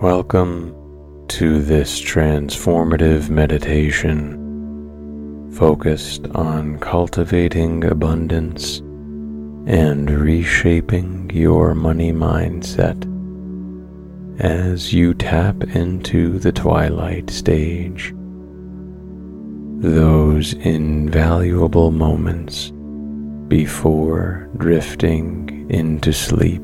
Welcome to this transformative meditation focused on cultivating abundance and reshaping your money mindset as you tap into the twilight stage. Those invaluable moments before drifting into sleep.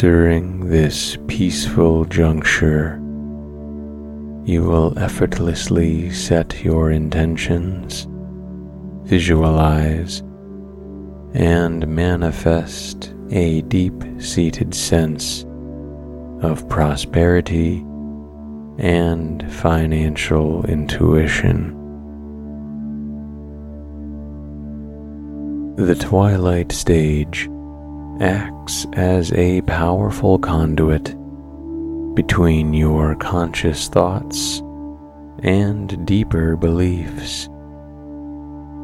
During this peaceful juncture, you will effortlessly set your intentions, visualize, and manifest a deep seated sense of prosperity and financial intuition. The twilight stage acts as a powerful conduit between your conscious thoughts and deeper beliefs,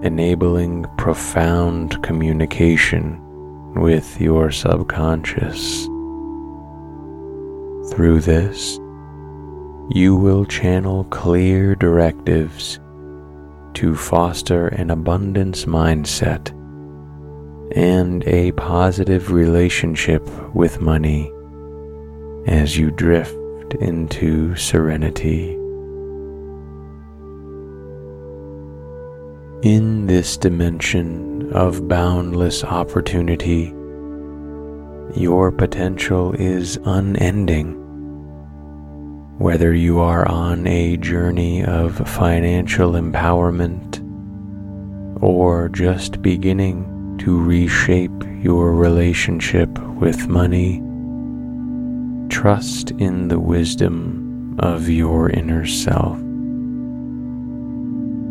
enabling profound communication with your subconscious. Through this, you will channel clear directives to foster an abundance mindset and a positive relationship with money as you drift into serenity. In this dimension of boundless opportunity, your potential is unending. Whether you are on a journey of financial empowerment or just beginning to reshape your relationship with money. Trust in the wisdom of your inner self.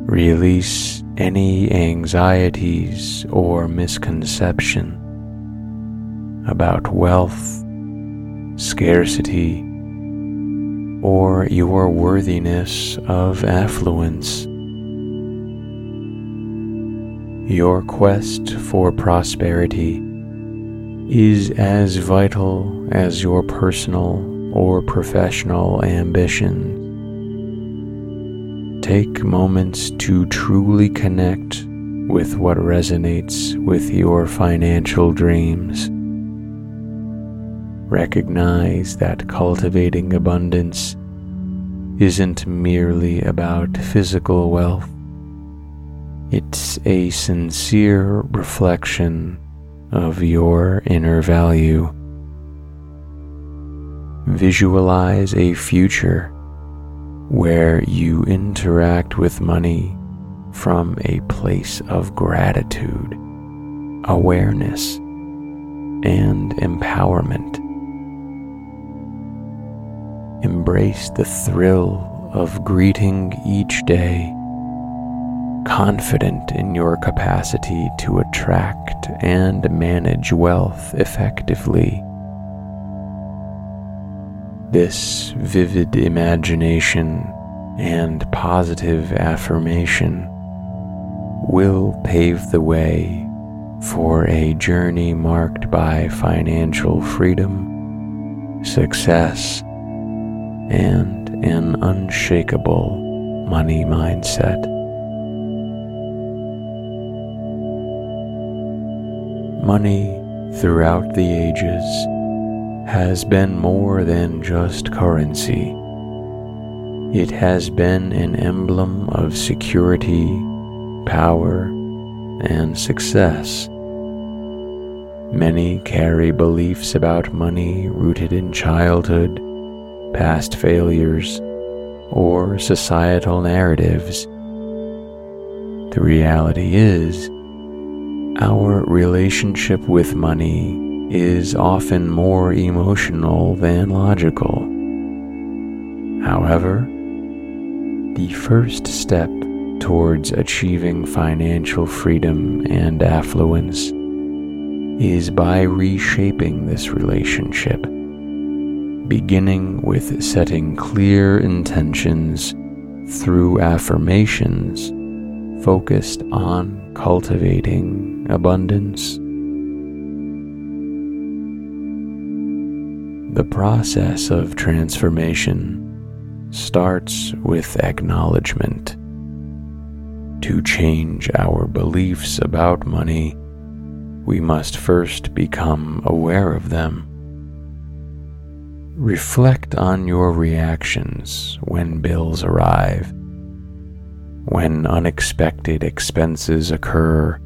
Release any anxieties or misconception about wealth, scarcity, or your worthiness of affluence. Your quest for prosperity is as vital as your personal or professional ambitions. Take moments to truly connect with what resonates with your financial dreams. Recognize that cultivating abundance isn't merely about physical wealth it's a sincere reflection of your inner value. Visualize a future where you interact with money from a place of gratitude, awareness, and empowerment. Embrace the thrill of greeting each day confident in your capacity to attract and manage wealth effectively. This vivid imagination and positive affirmation will pave the way for a journey marked by financial freedom, success, and an unshakable money mindset. Money throughout the ages has been more than just currency. It has been an emblem of security, power, and success. Many carry beliefs about money rooted in childhood, past failures, or societal narratives. The reality is, our relationship with money is often more emotional than logical. However, the first step towards achieving financial freedom and affluence is by reshaping this relationship, beginning with setting clear intentions through affirmations focused on cultivating abundance. The process of transformation starts with acknowledgement. To change our beliefs about money, we must first become aware of them. Reflect on your reactions when bills arrive, when unexpected expenses occur,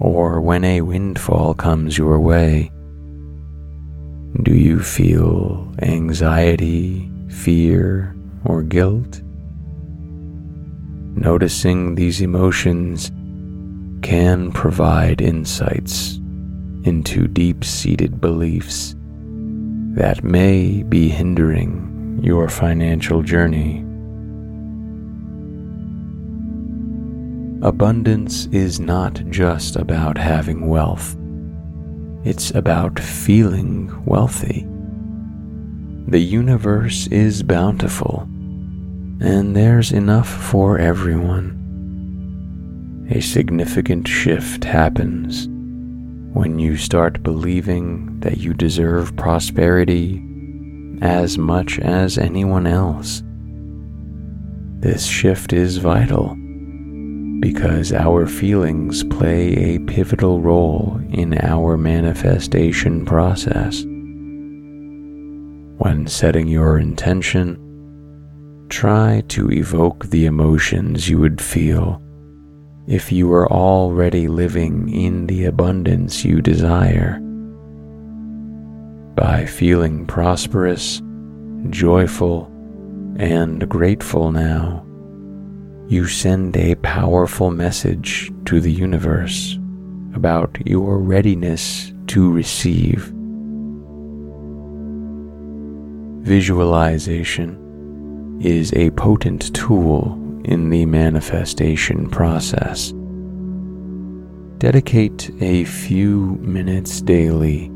or when a windfall comes your way. Do you feel anxiety, fear, or guilt? Noticing these emotions can provide insights into deep seated beliefs that may be hindering your financial journey. Abundance is not just about having wealth, it's about feeling wealthy. The universe is bountiful, and there's enough for everyone. A significant shift happens when you start believing that you deserve prosperity as much as anyone else. This shift is vital because our feelings play a pivotal role in our manifestation process. When setting your intention, try to evoke the emotions you would feel if you were already living in the abundance you desire. By feeling prosperous, joyful, and grateful now, you send a powerful message to the universe about your readiness to receive. Visualization is a potent tool in the manifestation process. Dedicate a few minutes daily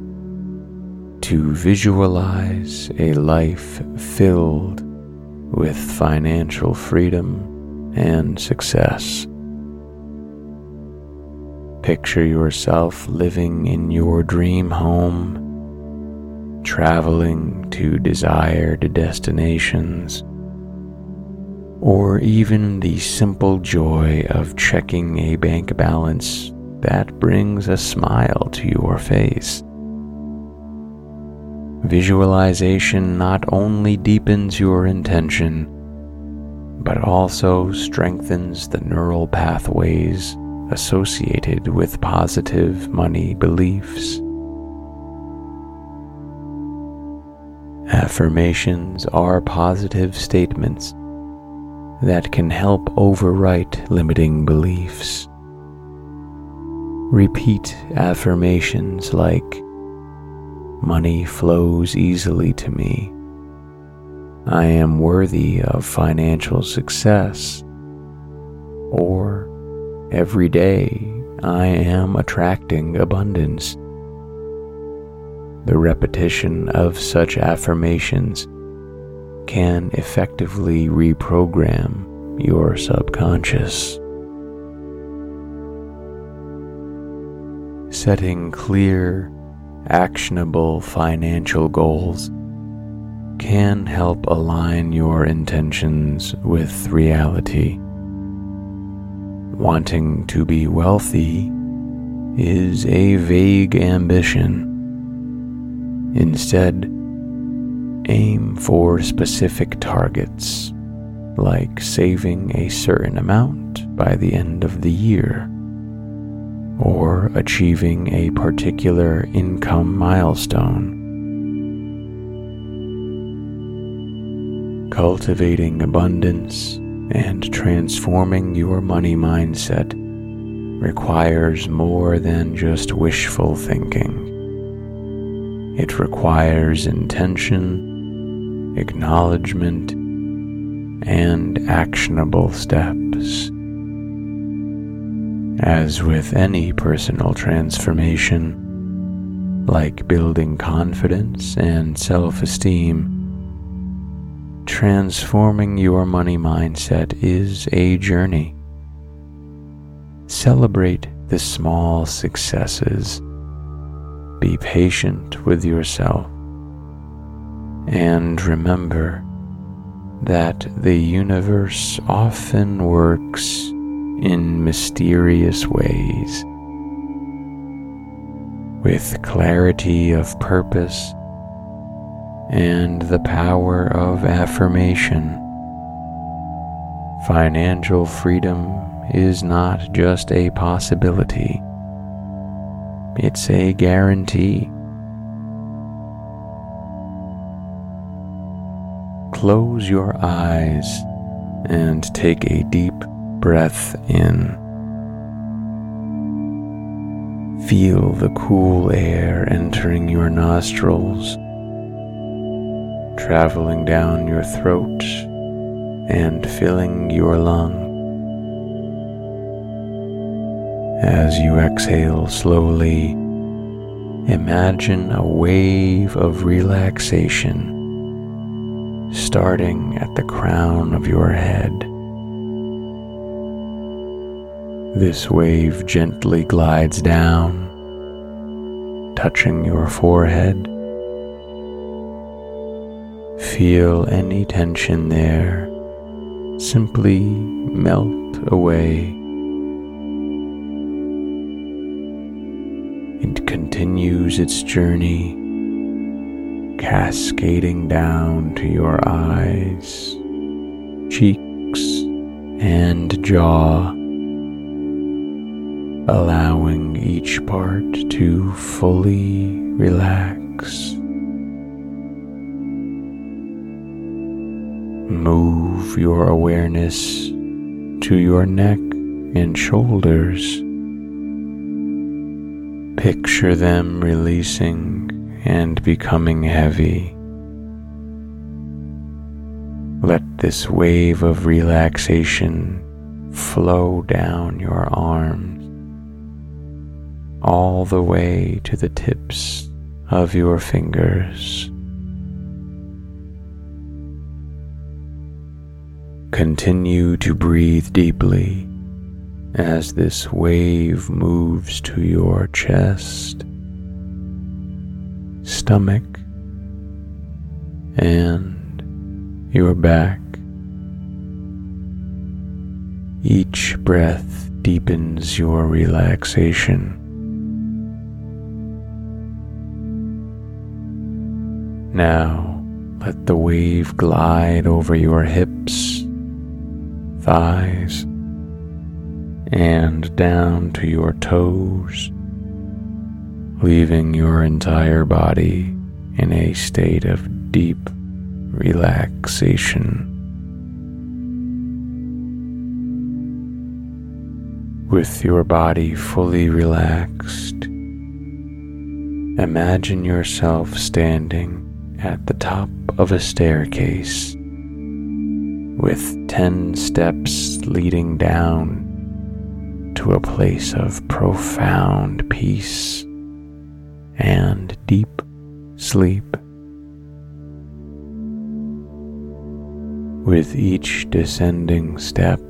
to visualize a life filled with financial freedom and success. Picture yourself living in your dream home traveling to desired destinations, or even the simple joy of checking a bank balance that brings a smile to your face. Visualization not only deepens your intention, but also strengthens the neural pathways associated with positive money beliefs. Affirmations are positive statements that can help overwrite limiting beliefs. Repeat affirmations like, Money flows easily to me. I am worthy of financial success. Or, every day I am attracting abundance. The repetition of such affirmations can effectively reprogram your subconscious. Setting clear, actionable financial goals can help align your intentions with reality. Wanting to be wealthy is a vague ambition. Instead, aim for specific targets, like saving a certain amount by the end of the year, or achieving a particular income milestone. Cultivating abundance and transforming your money mindset requires more than just wishful thinking. It requires intention, acknowledgement, and actionable steps. As with any personal transformation, like building confidence and self esteem, transforming your money mindset is a journey. Celebrate the small successes. Be patient with yourself. And remember that the universe often works in mysterious ways. With clarity of purpose and the power of affirmation, financial freedom is not just a possibility, it's a guarantee. Close your eyes and take a deep breath in. Feel the cool air entering your nostrils, traveling down your throat and filling your lung. As you exhale slowly, imagine a wave of relaxation starting at the crown of your head. This wave gently glides down, touching your forehead. Feel any tension there simply melt away. It continues its journey, cascading down to your eyes, cheeks, and jaw, allowing each part to fully relax. Move your awareness to your neck and shoulders Picture them releasing and becoming heavy. Let this wave of relaxation flow down your arms, all the way to the tips of your fingers. Continue to breathe deeply as this wave moves to your chest, stomach, and your back. Each breath deepens your relaxation. Now, let the wave glide over your hips, thighs, and down to your toes, leaving your entire body in a state of deep relaxation. With your body fully relaxed, imagine yourself standing at the top of a staircase with 10 steps leading down to a place of profound peace and deep sleep. With each descending step,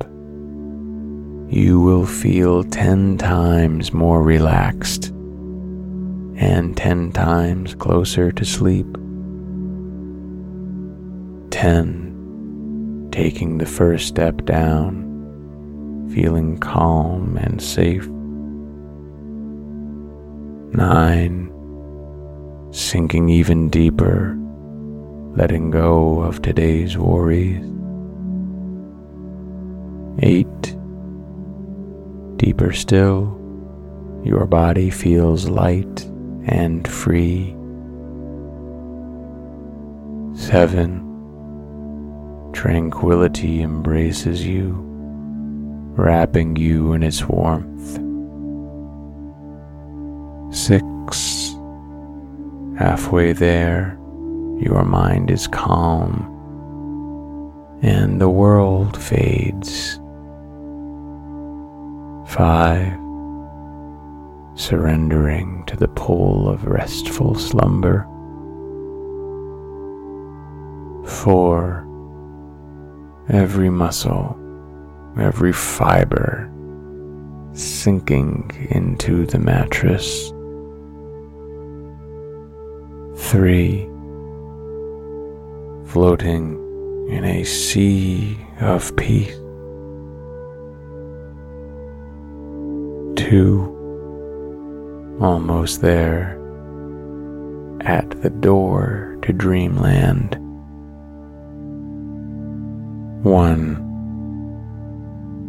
you will feel ten times more relaxed and ten times closer to sleep. Ten, taking the first step down feeling calm and safe. Nine, sinking even deeper, letting go of today's worries. Eight, deeper still, your body feels light and free. Seven, tranquility embraces you, wrapping you in its warmth. Six, halfway there, your mind is calm and the world fades. Five, surrendering to the pull of restful slumber. Four, every muscle, every fiber sinking into the mattress. Three, floating in a sea of peace. Two, almost there, at the door to dreamland. One,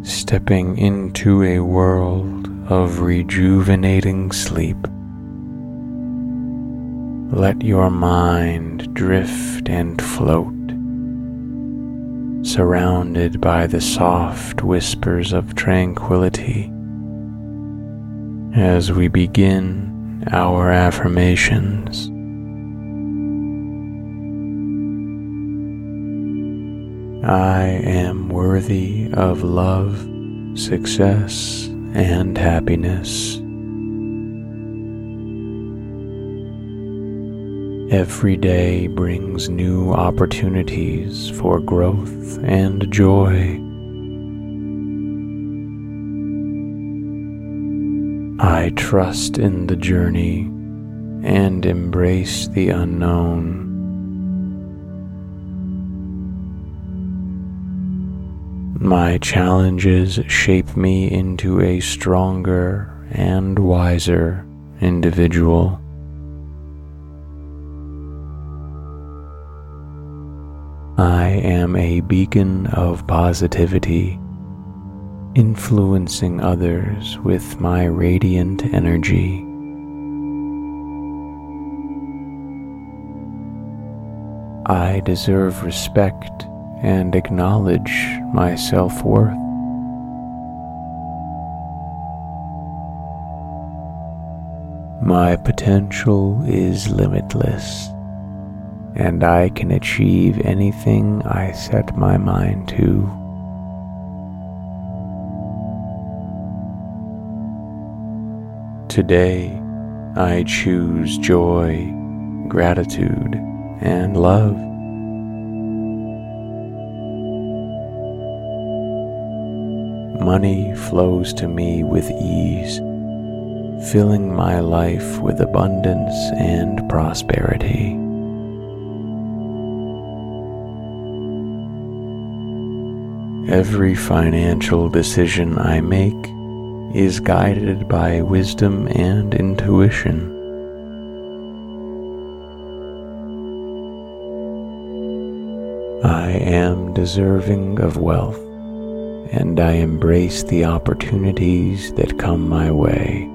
stepping into a world of rejuvenating sleep. Let your mind drift and float, surrounded by the soft whispers of tranquility as we begin our affirmations. I am worthy of love, success, and happiness. Every day brings new opportunities for growth and joy. I trust in the journey and embrace the unknown. My challenges shape me into a stronger and wiser individual. I am a beacon of positivity, influencing others with my radiant energy. I deserve respect and acknowledge my self worth. My potential is limitless and I can achieve anything I set my mind to. Today, I choose joy, gratitude, and love. Money flows to me with ease, filling my life with abundance and prosperity. Every financial decision I make is guided by wisdom and intuition. I am deserving of wealth, and I embrace the opportunities that come my way.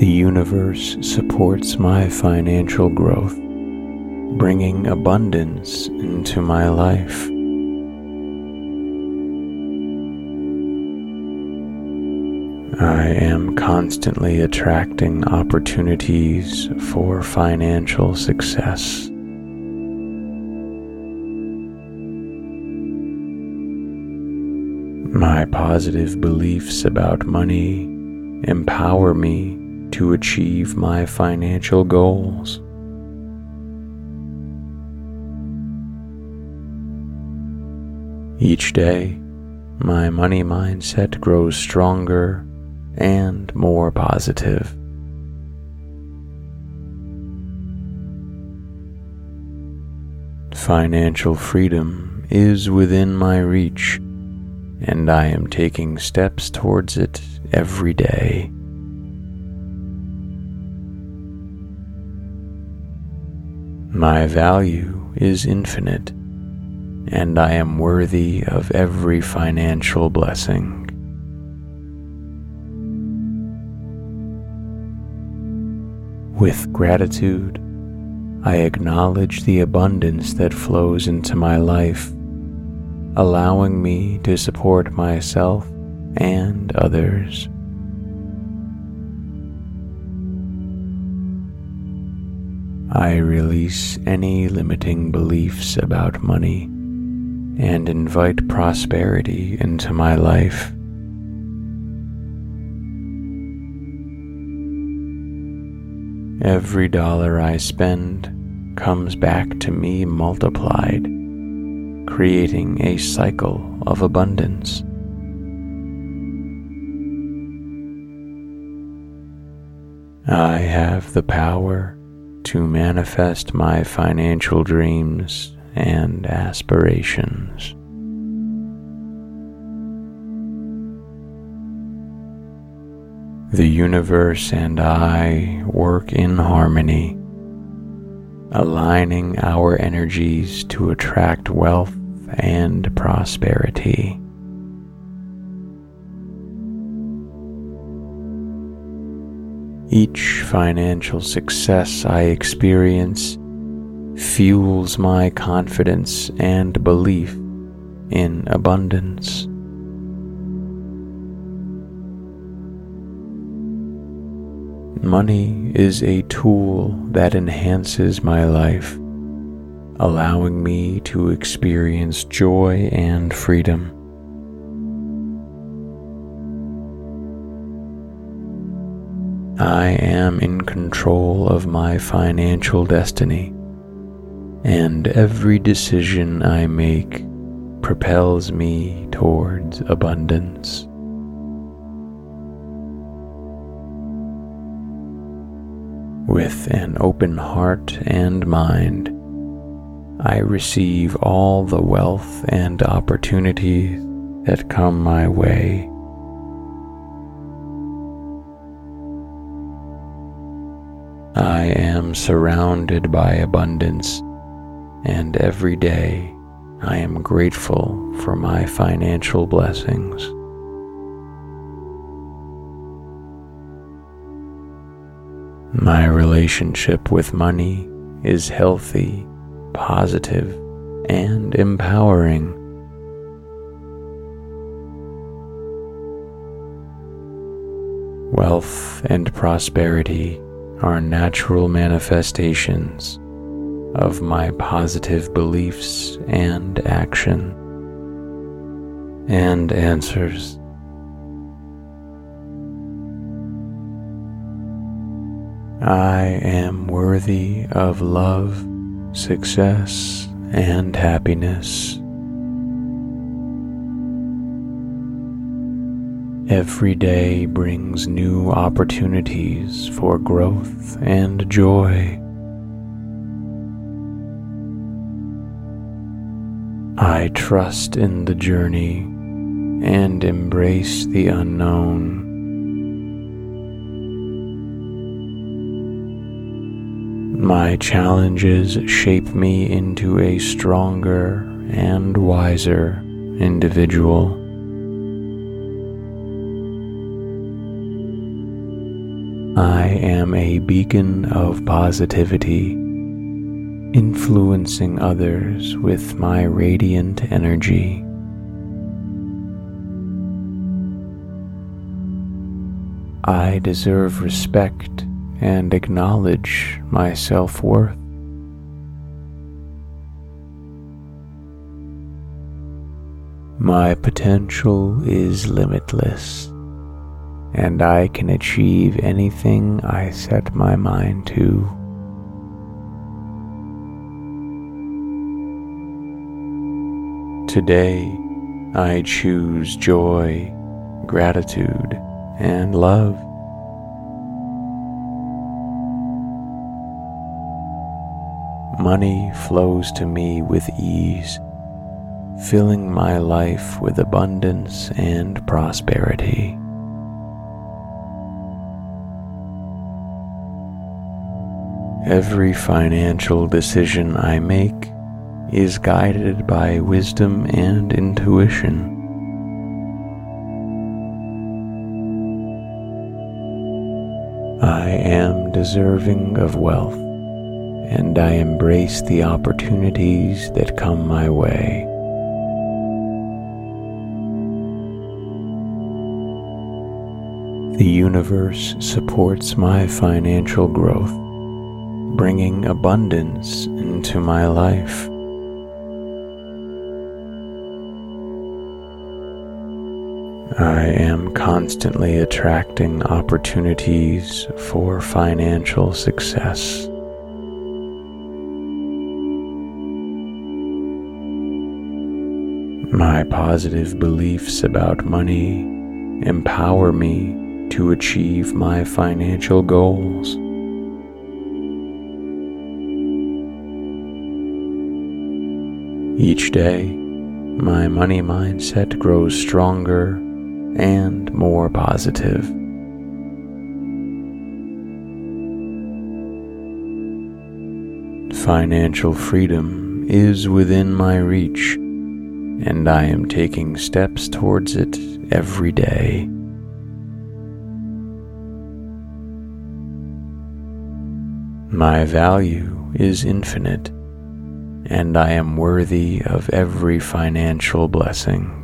The universe supports my financial growth bringing abundance into my life. I am constantly attracting opportunities for financial success. My positive beliefs about money empower me to achieve my financial goals. Each day, my money mindset grows stronger and more positive. Financial freedom is within my reach, and I am taking steps towards it every day. My value is infinite, and I am worthy of every financial blessing. With gratitude, I acknowledge the abundance that flows into my life, allowing me to support myself and others. I release any limiting beliefs about money and invite prosperity into my life. Every dollar I spend comes back to me multiplied, creating a cycle of abundance. I have the power to manifest my financial dreams and aspirations. The universe and I work in harmony, aligning our energies to attract wealth and prosperity. Each financial success I experience fuels my confidence and belief in abundance. Money is a tool that enhances my life, allowing me to experience joy and freedom. I am in control of my financial destiny, and every decision I make propels me towards abundance. With an open heart and mind, I receive all the wealth and opportunities that come my way. I am surrounded by abundance, and every day I am grateful for my financial blessings. My relationship with money is healthy, positive, and empowering. Wealth and prosperity are natural manifestations of my positive beliefs and action and answers. I am worthy of love, success, and happiness. Every day brings new opportunities for growth and joy. I trust in the journey and embrace the unknown. My challenges shape me into a stronger and wiser individual. I am a beacon of positivity, influencing others with my radiant energy. I deserve respect and acknowledge my self worth. My potential is limitless and I can achieve anything I set my mind to. Today, I choose joy, gratitude, and love. Money flows to me with ease, filling my life with abundance and prosperity. Every financial decision I make is guided by wisdom and intuition. I am deserving of wealth, and I embrace the opportunities that come my way. The universe supports my financial growth, bringing abundance into my life. I am constantly attracting opportunities for financial success. Positive beliefs about money empower me to achieve my financial goals. Each day, my money mindset grows stronger and more positive. Financial freedom is within my reach, and I am taking steps towards it every day. My value is infinite, and I am worthy of every financial blessing.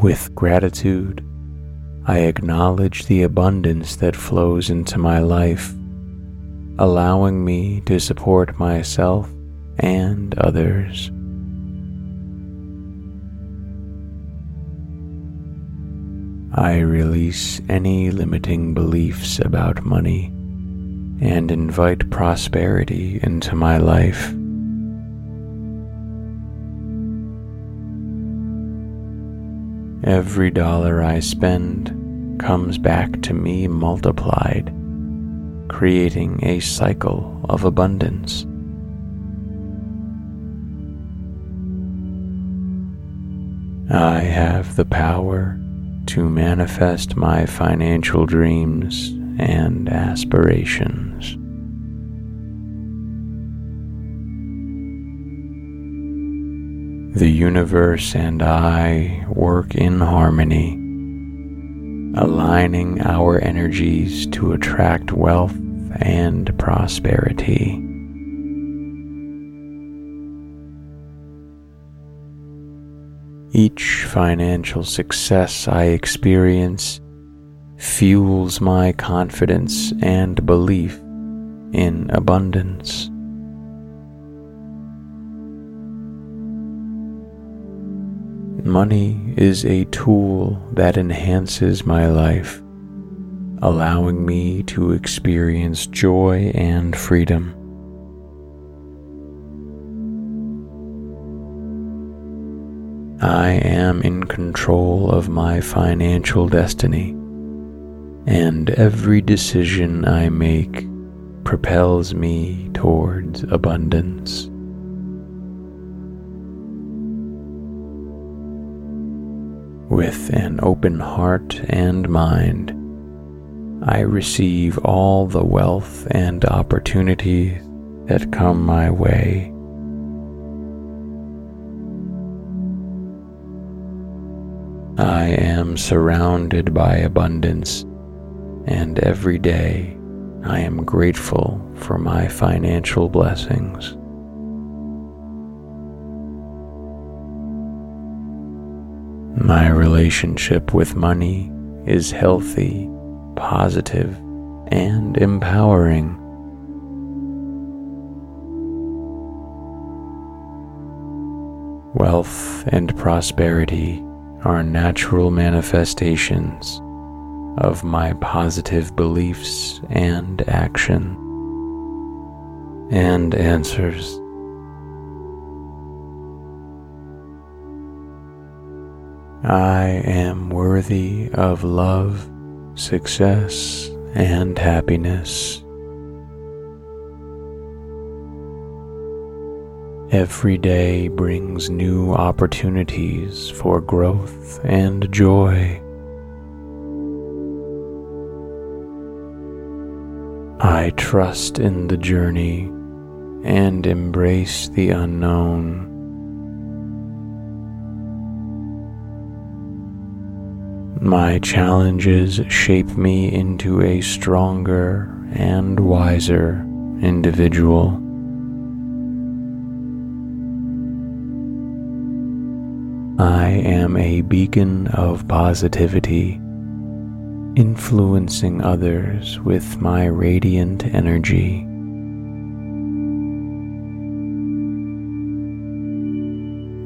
With gratitude, I acknowledge the abundance that flows into my life, allowing me to support myself and others. I release any limiting beliefs about money and invite prosperity into my life. Every dollar I spend comes back to me multiplied, creating a cycle of abundance. I have the power to manifest my financial dreams and aspirations. The universe and I work in harmony, aligning our energies to attract wealth and prosperity. Each financial success I experience fuels my confidence and belief in abundance. Money is a tool that enhances my life, allowing me to experience joy and freedom. I am in control of my financial destiny, and every decision I make propels me towards abundance. With an open heart and mind, I receive all the wealth and opportunities that come my way. I am surrounded by abundance, and every day I am grateful for my financial blessings. My relationship with money is healthy, positive, and empowering. Wealth and prosperity are natural manifestations of my positive beliefs and action and answers I am worthy of love, success, and happiness. Every day brings new opportunities for growth and joy. I trust in the journey and embrace the unknown. My challenges shape me into a stronger and wiser individual. I am a beacon of positivity, influencing others with my radiant energy.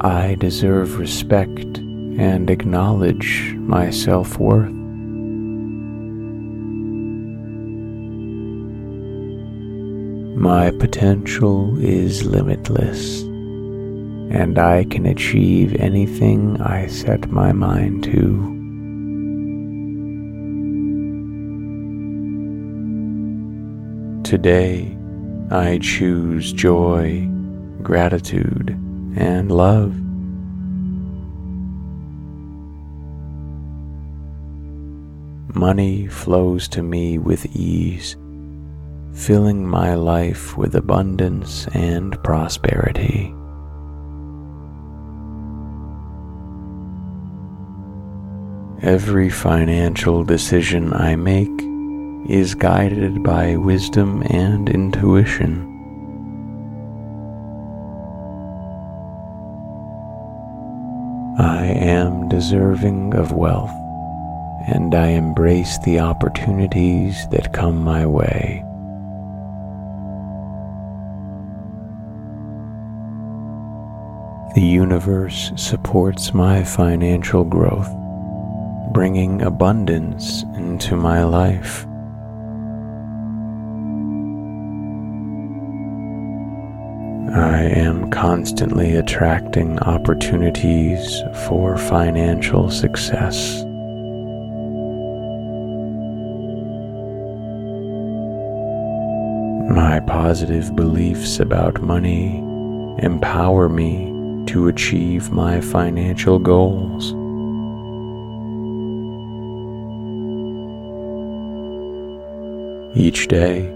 I deserve respect and acknowledge my self worth. My potential is limitless and I can achieve anything I set my mind to. Today, I choose joy, gratitude, and love. Money flows to me with ease, filling my life with abundance and prosperity. Every financial decision I make is guided by wisdom and intuition. I am deserving of wealth, and I embrace the opportunities that come my way. The universe supports my financial growth bringing abundance into my life. I am constantly attracting opportunities for financial success. My positive beliefs about money empower me to achieve my financial goals. Each day,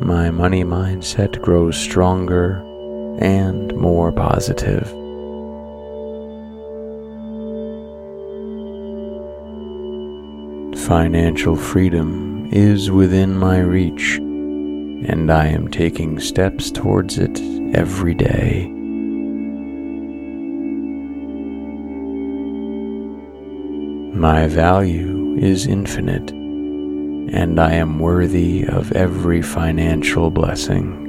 my money mindset grows stronger and more positive. Financial freedom is within my reach, and I am taking steps towards it every day. My value is infinite and I am worthy of every financial blessing.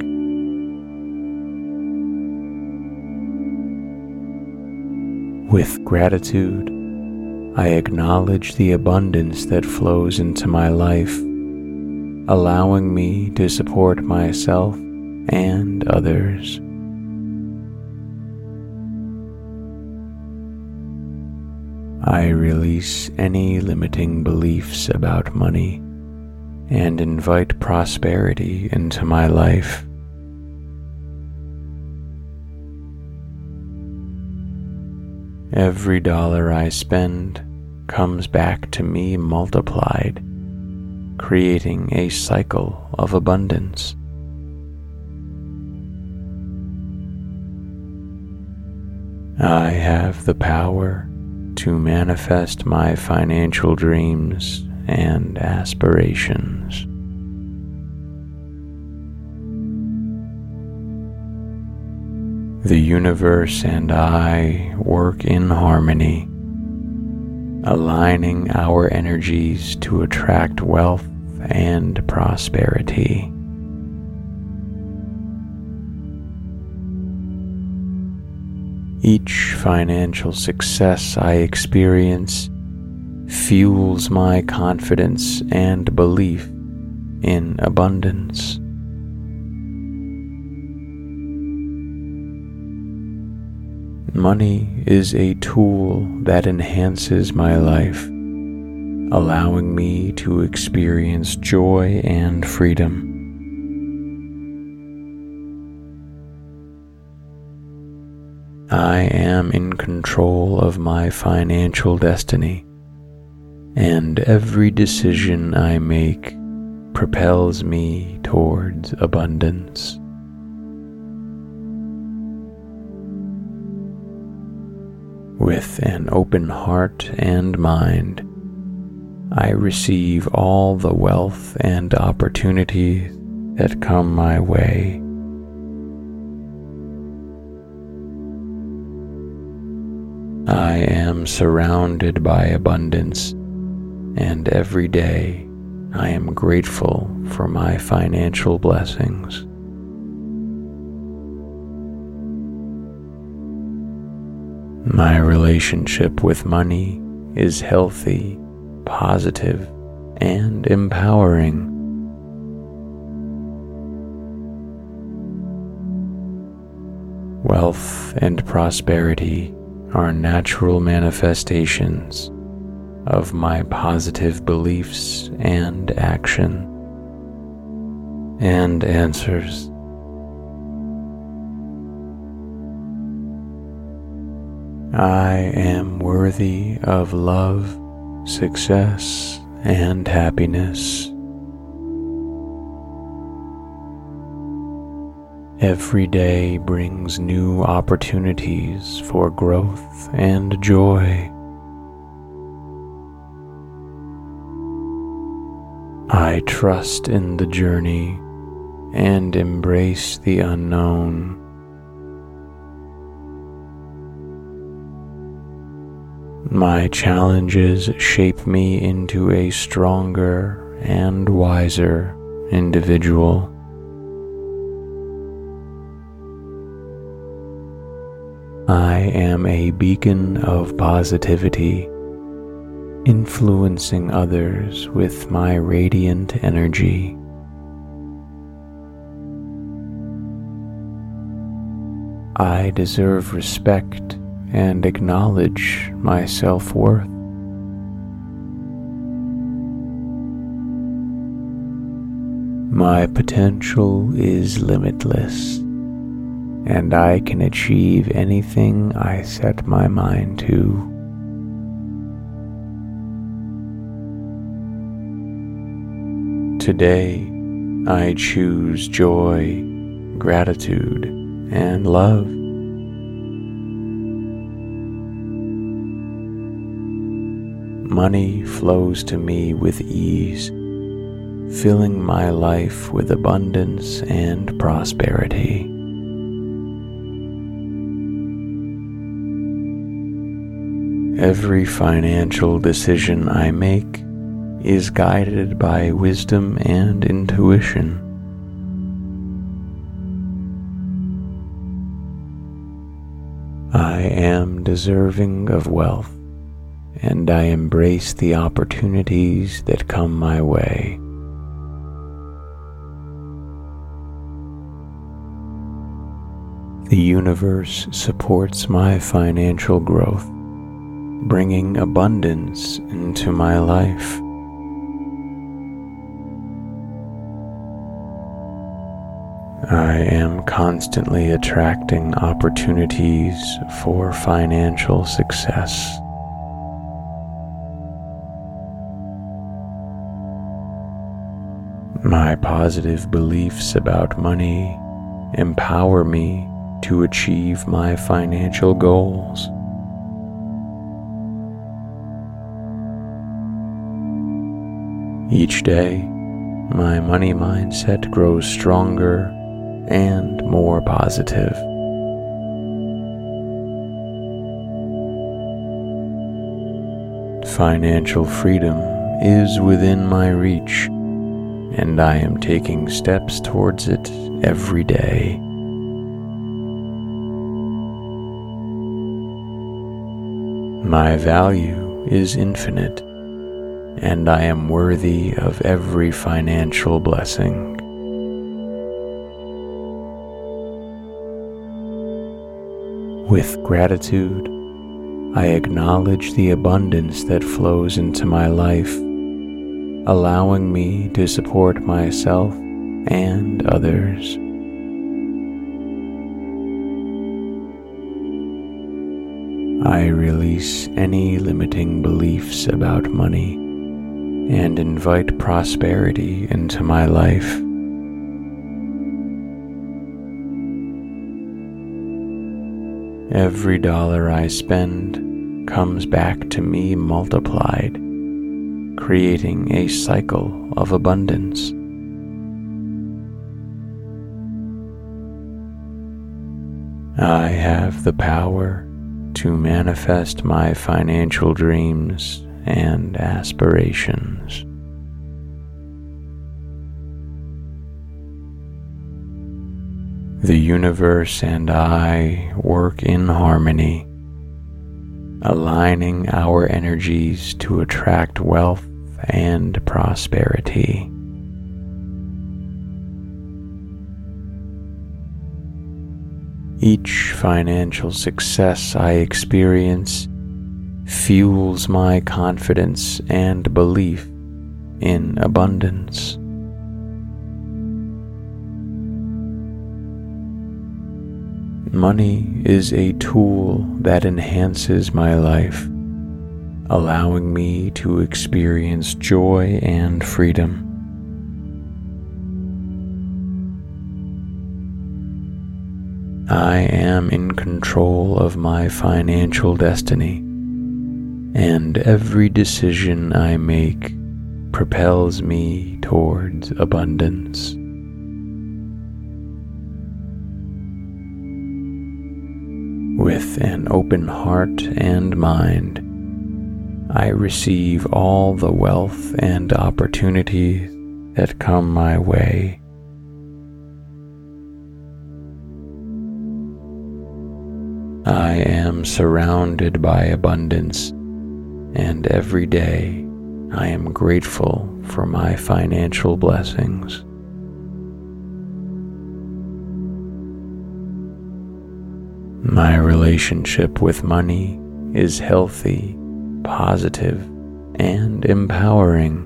With gratitude, I acknowledge the abundance that flows into my life, allowing me to support myself and others. I release any limiting beliefs about money and invite prosperity into my life. Every dollar I spend comes back to me multiplied, creating a cycle of abundance. I have the power to manifest my financial dreams and aspirations. The universe and I work in harmony, aligning our energies to attract wealth and prosperity. Each financial success I experience fuels my confidence and belief in abundance. Money is a tool that enhances my life, allowing me to experience joy and freedom. I am in control of my financial destiny, and every decision I make propels me towards abundance. With an open heart and mind, I receive all the wealth and opportunities that come my way. I am surrounded by abundance, and every day I am grateful for my financial blessings. My relationship with money is healthy, positive, and empowering. Wealth and prosperity are natural manifestations of my positive beliefs and action and answers. I am worthy of love, success, and happiness. Every day brings new opportunities for growth and joy. I trust in the journey and embrace the unknown. My challenges shape me into a stronger and wiser individual. I am a beacon of positivity, influencing others with my radiant energy. I deserve respect and acknowledge my self worth. My potential is limitless and I can achieve anything I set my mind to. Today, I choose joy, gratitude, and love. Money flows to me with ease, filling my life with abundance and prosperity. Every financial decision I make is guided by wisdom and intuition. I am deserving of wealth, and I embrace the opportunities that come my way. The universe supports my financial growth bringing abundance into my life. I am constantly attracting opportunities for financial success. My positive beliefs about money empower me to achieve my financial goals. Each day, my money mindset grows stronger and more positive. Financial freedom is within my reach, and I am taking steps towards it every day. My value is infinite and I am worthy of every financial blessing. With gratitude, I acknowledge the abundance that flows into my life, allowing me to support myself and others. I release any limiting beliefs about money and invite prosperity into my life. Every dollar I spend comes back to me multiplied, creating a cycle of abundance. I have the power to manifest my financial dreams and aspirations. The universe and I work in harmony, aligning our energies to attract wealth and prosperity. Each financial success I experience fuels my confidence and belief in abundance. Money is a tool that enhances my life, allowing me to experience joy and freedom. I am in control of my financial destiny, and every decision I make propels me towards abundance. With an open heart and mind, I receive all the wealth and opportunities that come my way. I am surrounded by abundance, and every day I am grateful for my financial blessings. My relationship with money is healthy, positive, and empowering.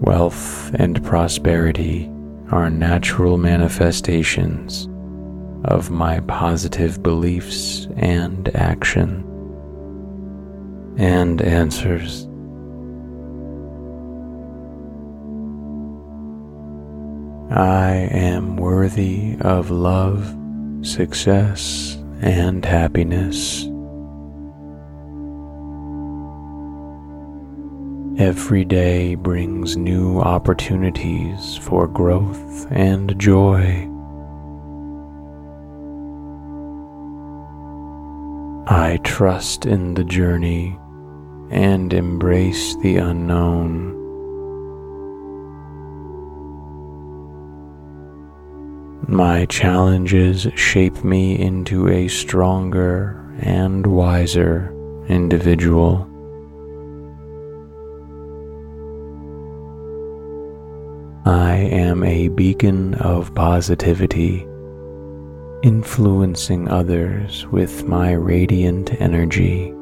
Wealth and prosperity are natural manifestations of my positive beliefs and action and answers. I am worthy of love, success, and happiness. Every day brings new opportunities for growth and joy. I trust in the journey and embrace the unknown. My challenges shape me into a stronger and wiser individual. I am a beacon of positivity, influencing others with my radiant energy.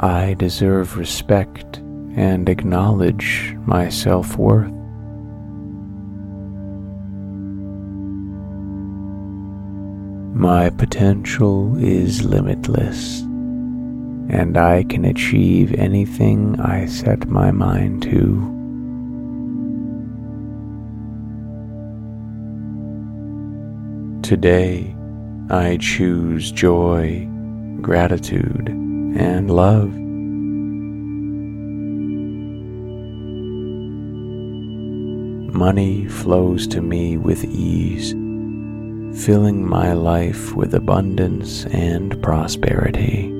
I deserve respect and acknowledge my self worth. My potential is limitless and I can achieve anything I set my mind to. Today, I choose joy, gratitude, and love. Money flows to me with ease, filling my life with abundance and prosperity.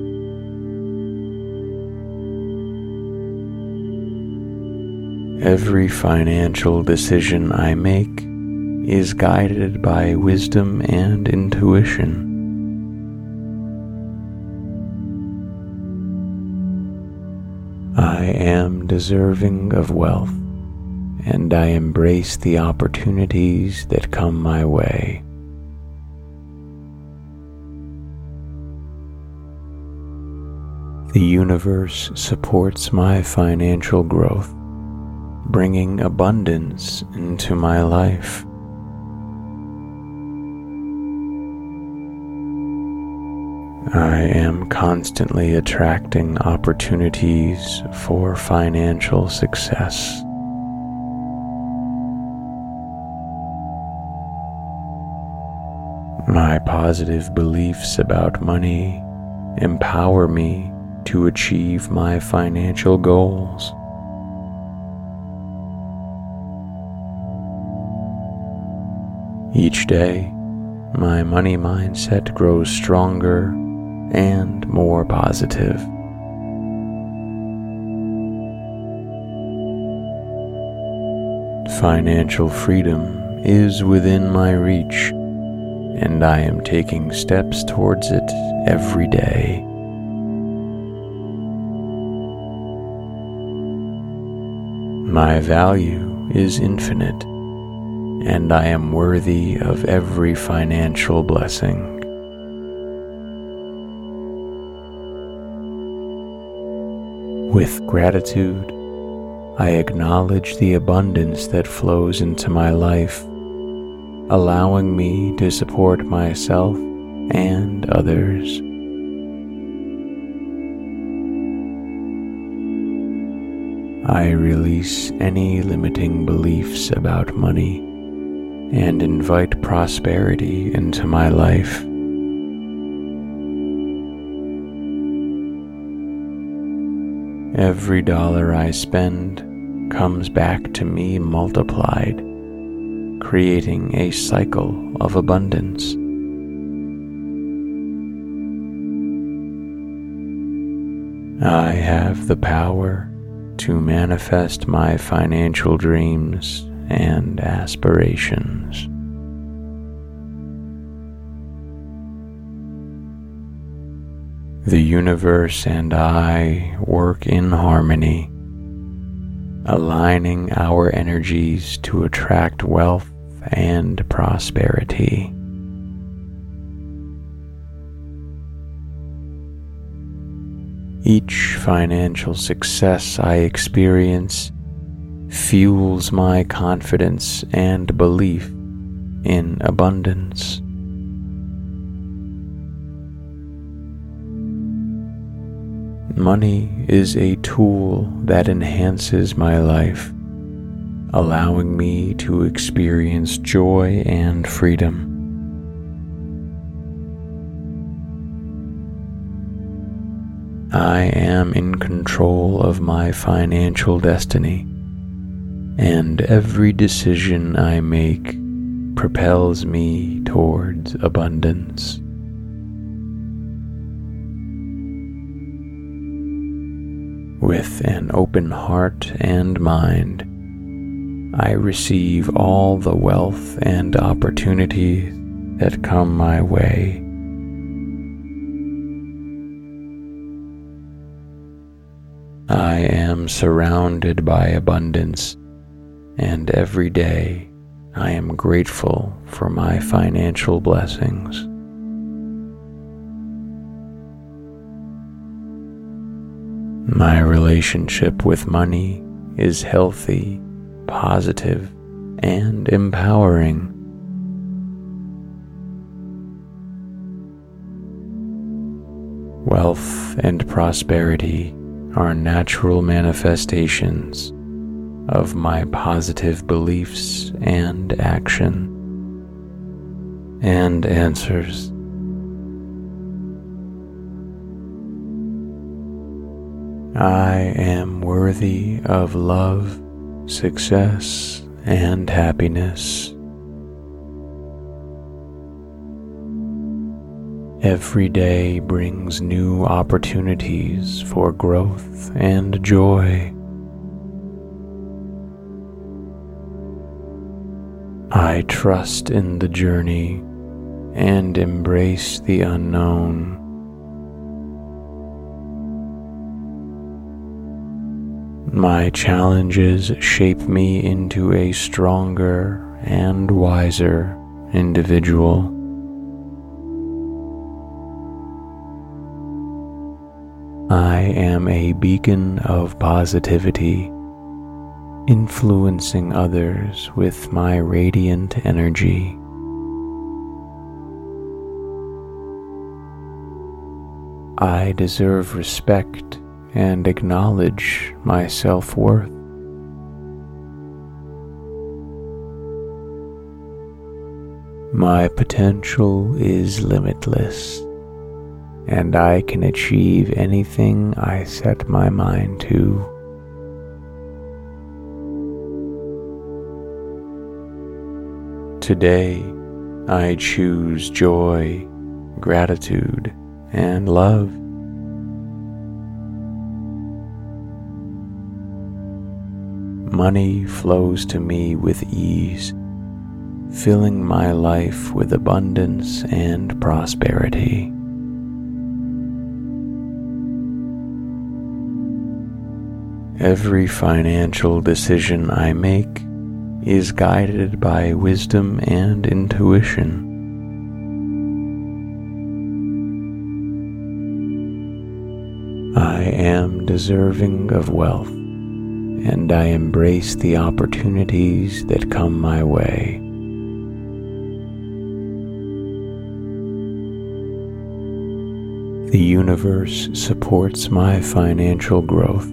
Every financial decision I make is guided by wisdom and intuition. I am deserving of wealth, and I embrace the opportunities that come my way. The universe supports my financial growth bringing abundance into my life. I am constantly attracting opportunities for financial success. My positive beliefs about money empower me to achieve my financial goals. Each day, my money mindset grows stronger and more positive. Financial freedom is within my reach, and I am taking steps towards it every day. My value is infinite, and I am worthy of every financial blessing. With gratitude, I acknowledge the abundance that flows into my life, allowing me to support myself and others. I release any limiting beliefs about money and invite prosperity into my life. Every dollar I spend comes back to me multiplied, creating a cycle of abundance. I have the power to manifest my financial dreams and aspirations. The universe and I work in harmony, aligning our energies to attract wealth and prosperity. Each financial success I experience fuels my confidence and belief in abundance. Money is a tool that enhances my life, allowing me to experience joy and freedom. I am in control of my financial destiny, and every decision I make propels me towards abundance. With an open heart and mind, I receive all the wealth and opportunities that come my way. I am surrounded by abundance, and every day I am grateful for my financial blessings. My relationship with money is healthy, positive, and empowering. Wealth and prosperity are natural manifestations of my positive beliefs and action and answers. I am worthy of love, success, and happiness. Every day brings new opportunities for growth and joy. I trust in the journey and embrace the unknown. My challenges shape me into a stronger and wiser individual. I am a beacon of positivity, influencing others with my radiant energy. I deserve respect and acknowledge my self worth. My potential is limitless, and I can achieve anything I set my mind to. Today, I choose joy, gratitude, and love. Money flows to me with ease filling my life with abundance and prosperity. Every financial decision I make is guided by wisdom and intuition. I am deserving of wealth, and I embrace the opportunities that come my way. The universe supports my financial growth,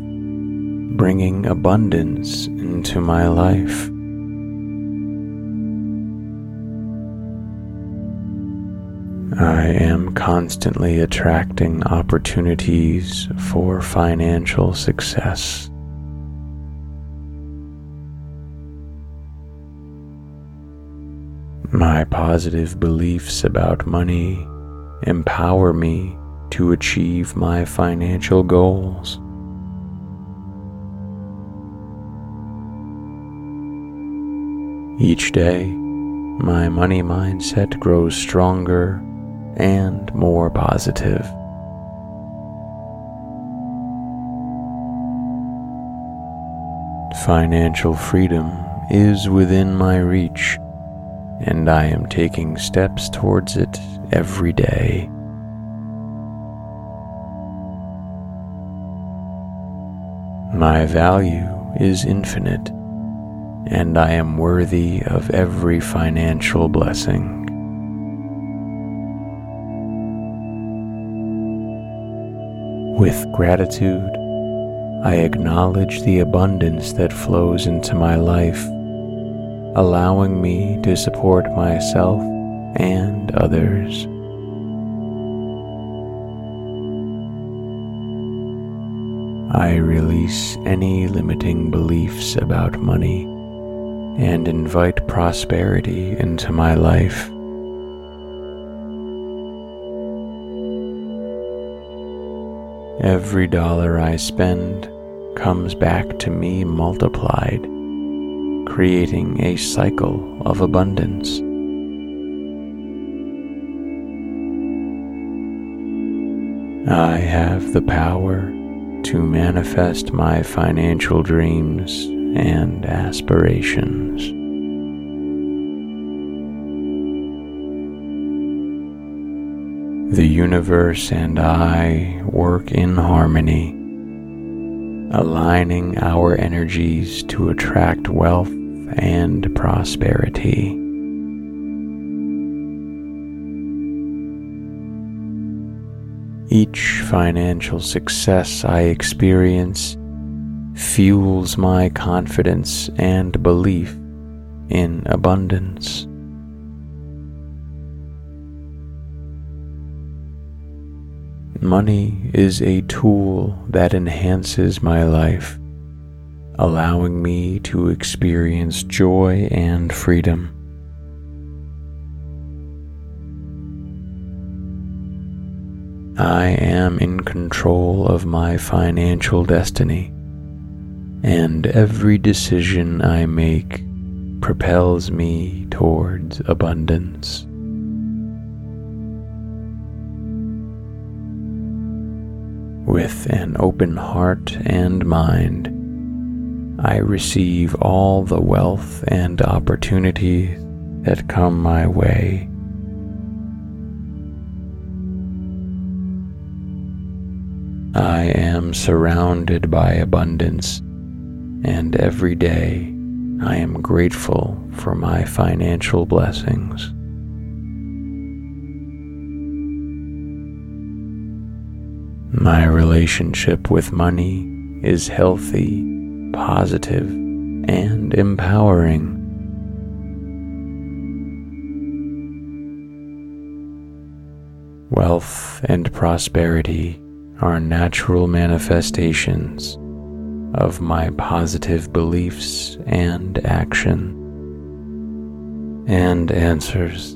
bringing abundance into my life. I am constantly attracting opportunities for financial success. My positive beliefs about money empower me to achieve my financial goals. Each day, my money mindset grows stronger and more positive. Financial freedom is within my reach, and I am taking steps towards it every day. My value is infinite, and I am worthy of every financial blessing. With gratitude, I acknowledge the abundance that flows into my life, allowing me to support myself and others. I release any limiting beliefs about money and invite prosperity into my life. Every dollar I spend comes back to me multiplied, creating a cycle of abundance. I have the power to manifest my financial dreams and aspirations. The universe and I work in harmony, aligning our energies to attract wealth and prosperity. Each financial success I experience fuels my confidence and belief in abundance. Money is a tool that enhances my life, allowing me to experience joy and freedom. I am in control of my financial destiny, and every decision I make propels me towards abundance. With an open heart and mind, I receive all the wealth and opportunities that come my way. I am surrounded by abundance, and every day I am grateful for my financial blessings. My relationship with money is healthy, positive, and empowering. Wealth and prosperity are natural manifestations of my positive beliefs and action and answers.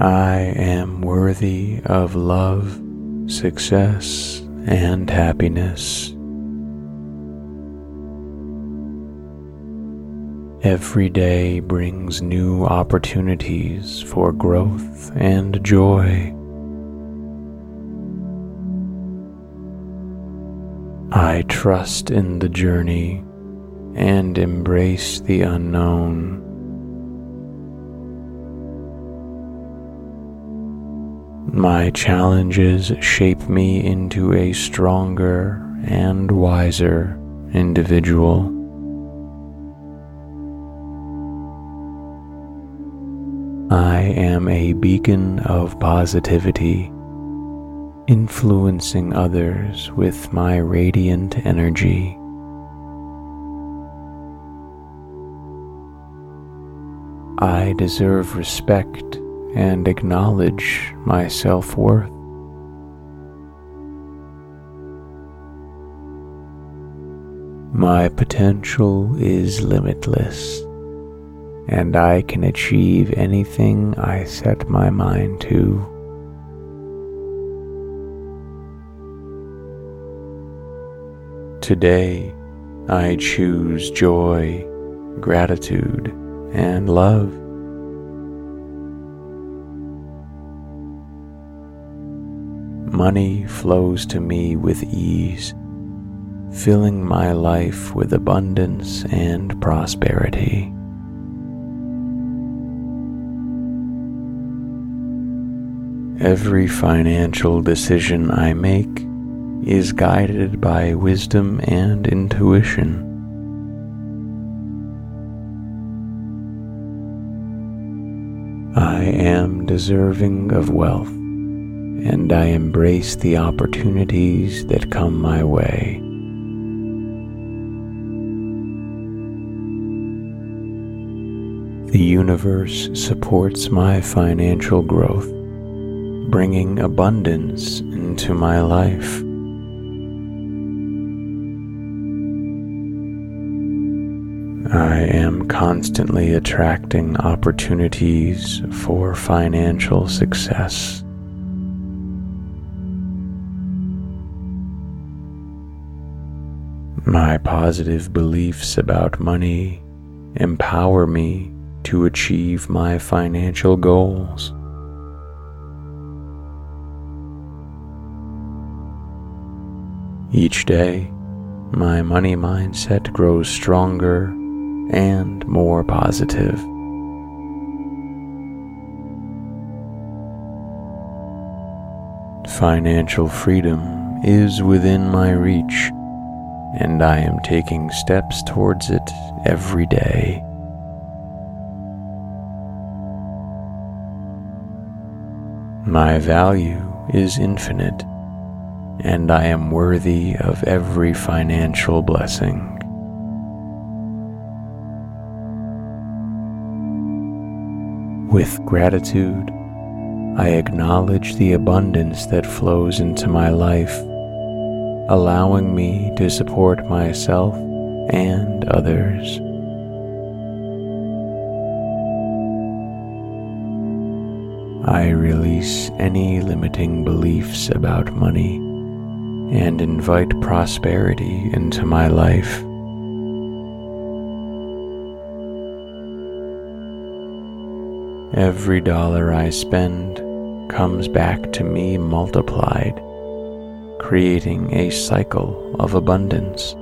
I am worthy of love, success, and happiness. Every day brings new opportunities for growth and joy. I trust in the journey and embrace the unknown. My challenges shape me into a stronger and wiser individual. I am a beacon of positivity, influencing others with my radiant energy. I deserve respect and acknowledge my self worth. My potential is limitless and I can achieve anything I set my mind to. Today, I choose joy, gratitude, and love. Money flows to me with ease, filling my life with abundance and prosperity. Every financial decision I make is guided by wisdom and intuition. I am deserving of wealth, and I embrace the opportunities that come my way. The universe supports my financial growth bringing abundance into my life. I am constantly attracting opportunities for financial success. My positive beliefs about money empower me to achieve my financial goals. Each day, my money mindset grows stronger and more positive. Financial freedom is within my reach, and I am taking steps towards it every day. My value is infinite and I am worthy of every financial blessing. With gratitude, I acknowledge the abundance that flows into my life, allowing me to support myself and others. I release any limiting beliefs about money and invite prosperity into my life. Every dollar I spend comes back to me multiplied, creating a cycle of abundance.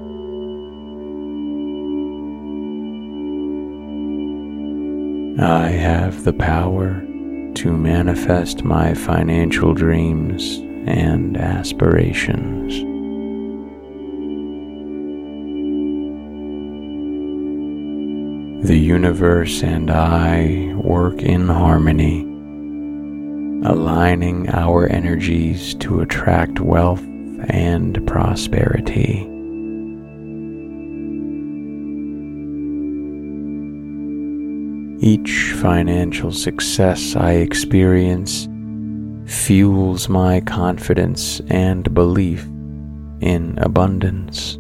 I have the power to manifest my financial dreams and aspirations. The universe and I work in harmony, aligning our energies to attract wealth and prosperity. Each financial success I experience fuels my confidence and belief in abundance.